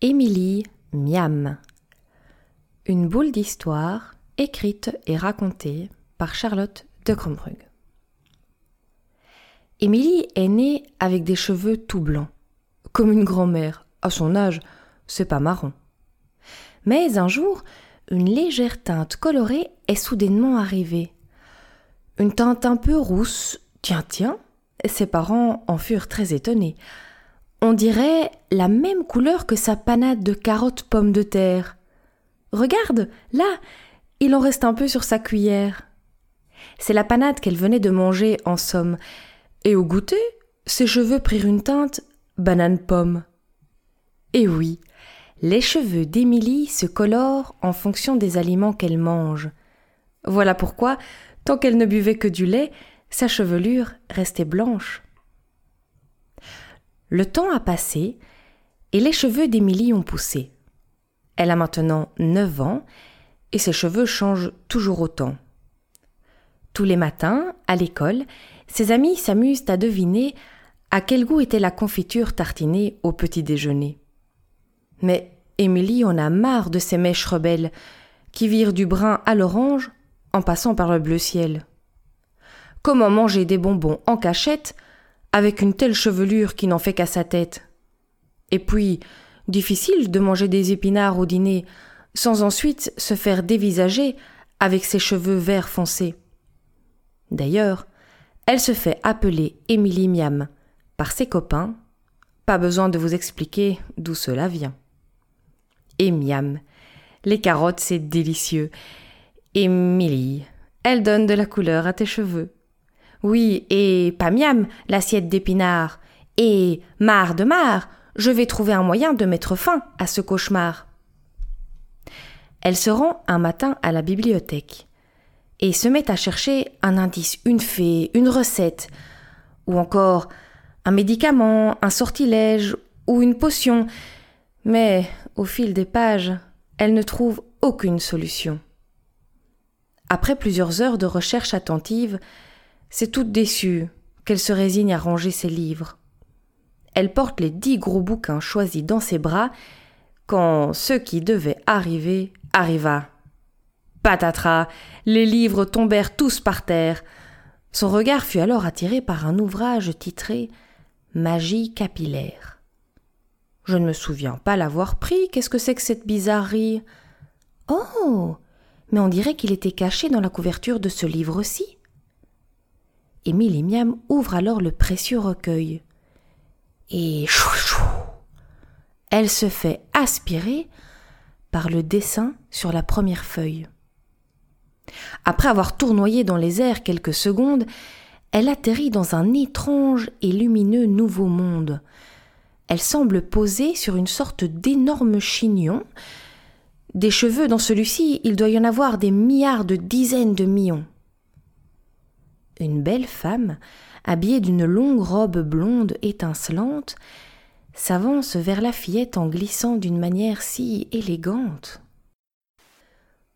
Émilie Miam. Une boule d'histoire écrite et racontée par Charlotte de Crombrug. Émilie est née avec des cheveux tout blancs, comme une grand-mère. À son âge, c'est pas marrant. Mais un jour, une légère teinte colorée est soudainement arrivée. Une teinte un peu rousse. Tiens, tiens. Ses parents en furent très étonnés. On dirait la même couleur que sa panade de carottes pommes de terre. Regarde, là, il en reste un peu sur sa cuillère. C'est la panade qu'elle venait de manger, en somme. Et au goûter, ses cheveux prirent une teinte banane-pomme. Et oui, les cheveux d'Émilie se colorent en fonction des aliments qu'elle mange. Voilà pourquoi, tant qu'elle ne buvait que du lait, sa chevelure restait blanche. Le temps a passé et les cheveux d'Émilie ont poussé. Elle a maintenant neuf ans et ses cheveux changent toujours autant. Tous les matins, à l'école, ses amis s'amusent à deviner à quel goût était la confiture tartinée au petit déjeuner. Mais Émilie en a marre de ces mèches rebelles qui virent du brun à l'orange en passant par le bleu ciel. Comment manger des bonbons en cachette avec une telle chevelure qui n'en fait qu'à sa tête. Et puis, difficile de manger des épinards au dîner sans ensuite se faire dévisager avec ses cheveux verts foncés. D'ailleurs, elle se fait appeler Émilie Miam par ses copains. Pas besoin de vous expliquer d'où cela vient. Et Miam, les carottes, c'est délicieux. Émilie, elle donne de la couleur à tes cheveux. Oui, et pas miam, l'assiette d'épinards. Et marre de marre, je vais trouver un moyen de mettre fin à ce cauchemar. Elle se rend un matin à la bibliothèque et se met à chercher un indice, une fée, une recette, ou encore un médicament, un sortilège ou une potion. Mais au fil des pages, elle ne trouve aucune solution. Après plusieurs heures de recherche attentive, c'est toute déçue qu'elle se résigne à ranger ses livres. Elle porte les dix gros bouquins choisis dans ses bras quand ce qui devait arriver arriva. Patatras, les livres tombèrent tous par terre. Son regard fut alors attiré par un ouvrage titré Magie capillaire. Je ne me souviens pas l'avoir pris. Qu'est-ce que c'est que cette bizarrerie? Oh Mais on dirait qu'il était caché dans la couverture de ce livre-ci. Émilie Miam ouvre alors le précieux recueil. Et chou chou Elle se fait aspirer par le dessin sur la première feuille. Après avoir tournoyé dans les airs quelques secondes, elle atterrit dans un étrange et lumineux nouveau monde. Elle semble poser sur une sorte d'énorme chignon. Des cheveux dans celui-ci, il doit y en avoir des milliards de dizaines de millions. Une belle femme, habillée d'une longue robe blonde étincelante, s'avance vers la fillette en glissant d'une manière si élégante.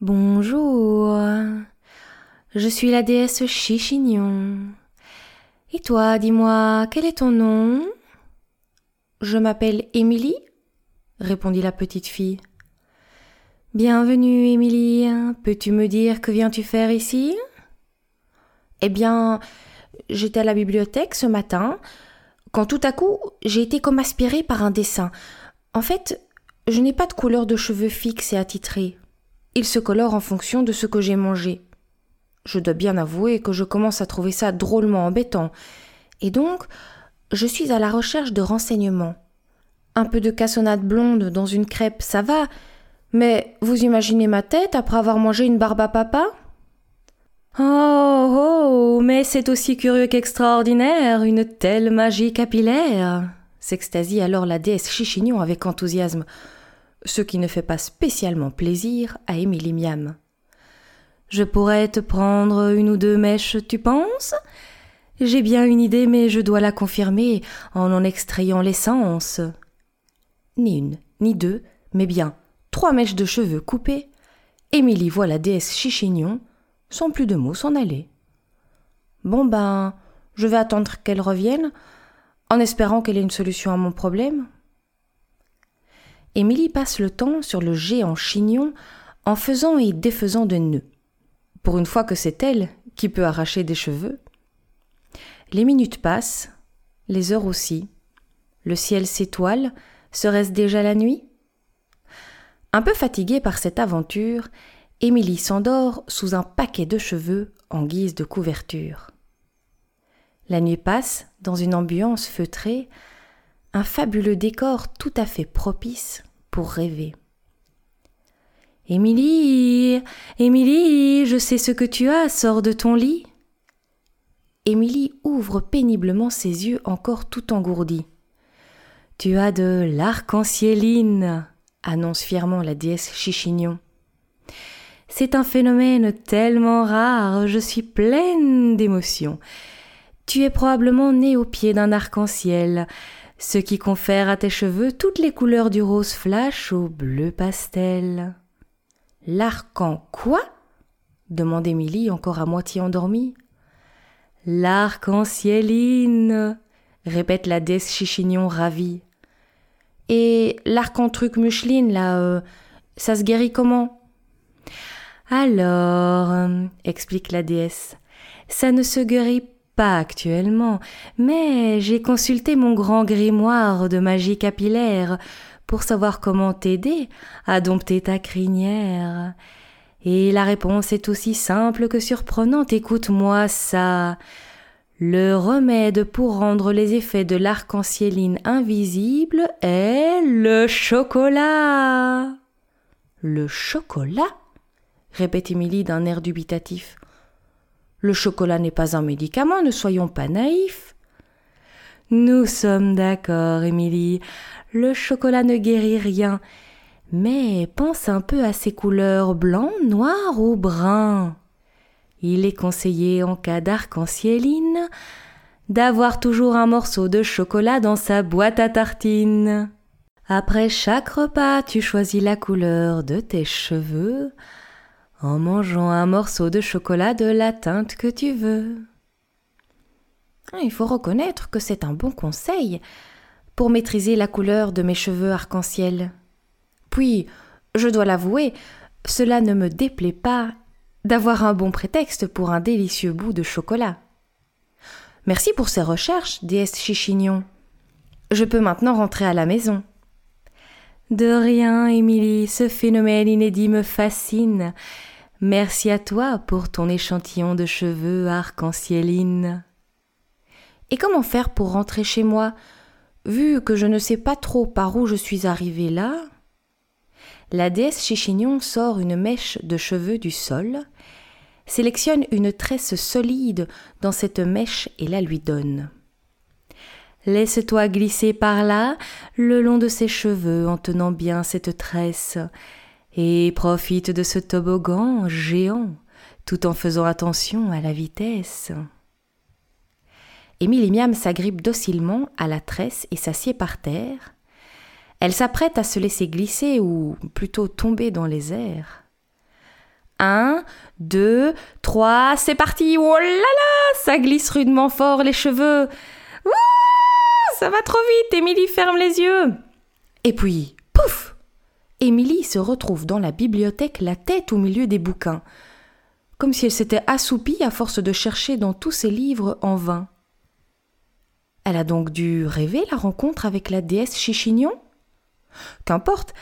Bonjour, je suis la déesse Chichignon. Et toi, dis-moi, quel est ton nom? Je m'appelle Émilie, répondit la petite fille. Bienvenue, Émilie. Peux-tu me dire que viens-tu faire ici? Eh bien, j'étais à la bibliothèque ce matin, quand tout à coup j'ai été comme aspirée par un dessin. En fait, je n'ai pas de couleur de cheveux fixe et attitrée. Ils se colorent en fonction de ce que j'ai mangé. Je dois bien avouer que je commence à trouver ça drôlement embêtant. Et donc, je suis à la recherche de renseignements. Un peu de cassonade blonde dans une crêpe, ça va, mais vous imaginez ma tête après avoir mangé une barbe à papa? Oh, oh, mais c'est aussi curieux qu'extraordinaire, une telle magie capillaire s'extasie alors la déesse Chichignon avec enthousiasme, ce qui ne fait pas spécialement plaisir à Émilie Miam. Je pourrais te prendre une ou deux mèches, tu penses? J'ai bien une idée, mais je dois la confirmer en en extrayant l'essence. Ni une, ni deux, mais bien trois mèches de cheveux coupées. Émilie voit la déesse Chichignon, sans plus de mots, s'en aller. Bon ben, je vais attendre qu'elle revienne, en espérant qu'elle ait une solution à mon problème. Émilie passe le temps sur le géant chignon en faisant et défaisant de nœuds. Pour une fois que c'est elle qui peut arracher des cheveux. Les minutes passent, les heures aussi. Le ciel s'étoile, serait-ce déjà la nuit? Un peu fatiguée par cette aventure, Émilie s'endort sous un paquet de cheveux en guise de couverture. La nuit passe dans une ambiance feutrée, un fabuleux décor tout à fait propice pour rêver. Émilie, Émilie, je sais ce que tu as, sors de ton lit. Émilie ouvre péniblement ses yeux encore tout engourdis. Tu as de l'arc-en-cieline, annonce fièrement la déesse Chichignon. C'est un phénomène tellement rare, je suis pleine d'émotion. Tu es probablement né au pied d'un arc-en-ciel, ce qui confère à tes cheveux toutes les couleurs du rose flash au bleu pastel. L'arc-en quoi? demande Émilie, encore à moitié endormie. L'arc-en-cieline, répète la déesse Chichignon ravie. Et l'arc-en-truc Mucheline, là, euh, ça se guérit comment? Alors, euh, explique la déesse, ça ne se guérit pas actuellement, mais j'ai consulté mon grand grimoire de magie capillaire pour savoir comment t'aider à dompter ta crinière. Et la réponse est aussi simple que surprenante. Écoute-moi ça. Le remède pour rendre les effets de l'arc-en-cieline invisible est le chocolat. Le chocolat? Répète Émilie d'un air dubitatif. Le chocolat n'est pas un médicament, ne soyons pas naïfs. Nous sommes d'accord, Émilie. Le chocolat ne guérit rien. Mais pense un peu à ses couleurs blanc, noir ou brun. Il est conseillé en cas d'arc-en-cieline d'avoir toujours un morceau de chocolat dans sa boîte à tartines. Après chaque repas, tu choisis la couleur de tes cheveux en mangeant un morceau de chocolat de la teinte que tu veux. Il faut reconnaître que c'est un bon conseil pour maîtriser la couleur de mes cheveux arc-en-ciel. Puis, je dois l'avouer, cela ne me déplaît pas d'avoir un bon prétexte pour un délicieux bout de chocolat. Merci pour ces recherches, déesse Chichignon. Je peux maintenant rentrer à la maison. De rien, Émilie, ce phénomène inédit me fascine. Merci à toi pour ton échantillon de cheveux arc-en-cieline. Et comment faire pour rentrer chez moi, vu que je ne sais pas trop par où je suis arrivée là? La déesse Chichignon sort une mèche de cheveux du sol, sélectionne une tresse solide dans cette mèche et la lui donne. Laisse-toi glisser par là, le long de ses cheveux, en tenant bien cette tresse, et profite de ce toboggan géant, tout en faisant attention à la vitesse. Émilie Miam s'agrippe docilement à la tresse et s'assied par terre. Elle s'apprête à se laisser glisser ou plutôt tomber dans les airs. Un, deux, trois, c'est parti. Oh là là, ça glisse rudement fort les cheveux. Ouh, ça va trop vite. Émilie ferme les yeux. Et puis, Émilie se retrouve dans la bibliothèque la tête au milieu des bouquins, comme si elle s'était assoupie à force de chercher dans tous ses livres en vain. Elle a donc dû rêver la rencontre avec la déesse Chichignon? Qu'importe,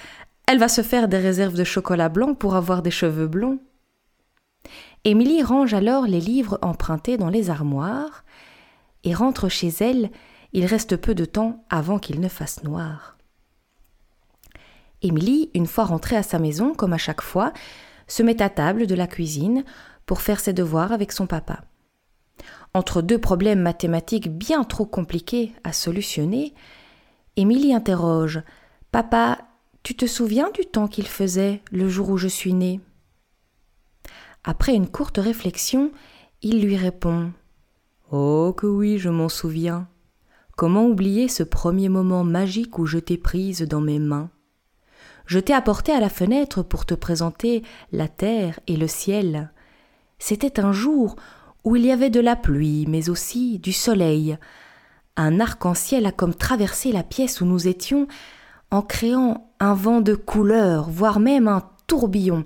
elle va se faire des réserves de chocolat blanc pour avoir des cheveux blonds. Émilie range alors les livres empruntés dans les armoires et rentre chez elle. Il reste peu de temps avant qu'il ne fasse noir. Émilie, une fois rentrée à sa maison, comme à chaque fois, se met à table de la cuisine pour faire ses devoirs avec son papa. Entre deux problèmes mathématiques bien trop compliqués à solutionner, Émilie interroge Papa, tu te souviens du temps qu'il faisait le jour où je suis née? Après une courte réflexion, il lui répond Oh que oui, je m'en souviens. Comment oublier ce premier moment magique où je t'ai prise dans mes mains? Je t'ai apporté à la fenêtre pour te présenter la terre et le ciel. C'était un jour où il y avait de la pluie, mais aussi du soleil. Un arc-en-ciel a comme traversé la pièce où nous étions, en créant un vent de couleur, voire même un tourbillon.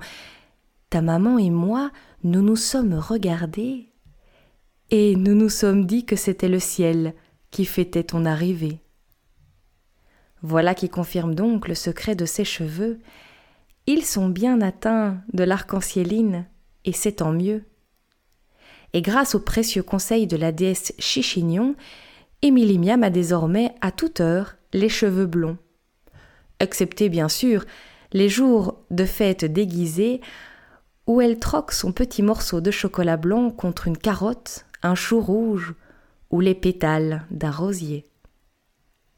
Ta maman et moi, nous nous sommes regardés et nous nous sommes dit que c'était le ciel qui fêtait ton arrivée. Voilà qui confirme donc le secret de ses cheveux. Ils sont bien atteints de l'arc-en-cieline, et c'est tant mieux. Et grâce aux précieux conseils de la déesse Chichignon, Émilie Miam a désormais à toute heure les cheveux blonds. Excepté bien sûr les jours de fête déguisée où elle troque son petit morceau de chocolat blanc contre une carotte, un chou rouge ou les pétales d'un rosier.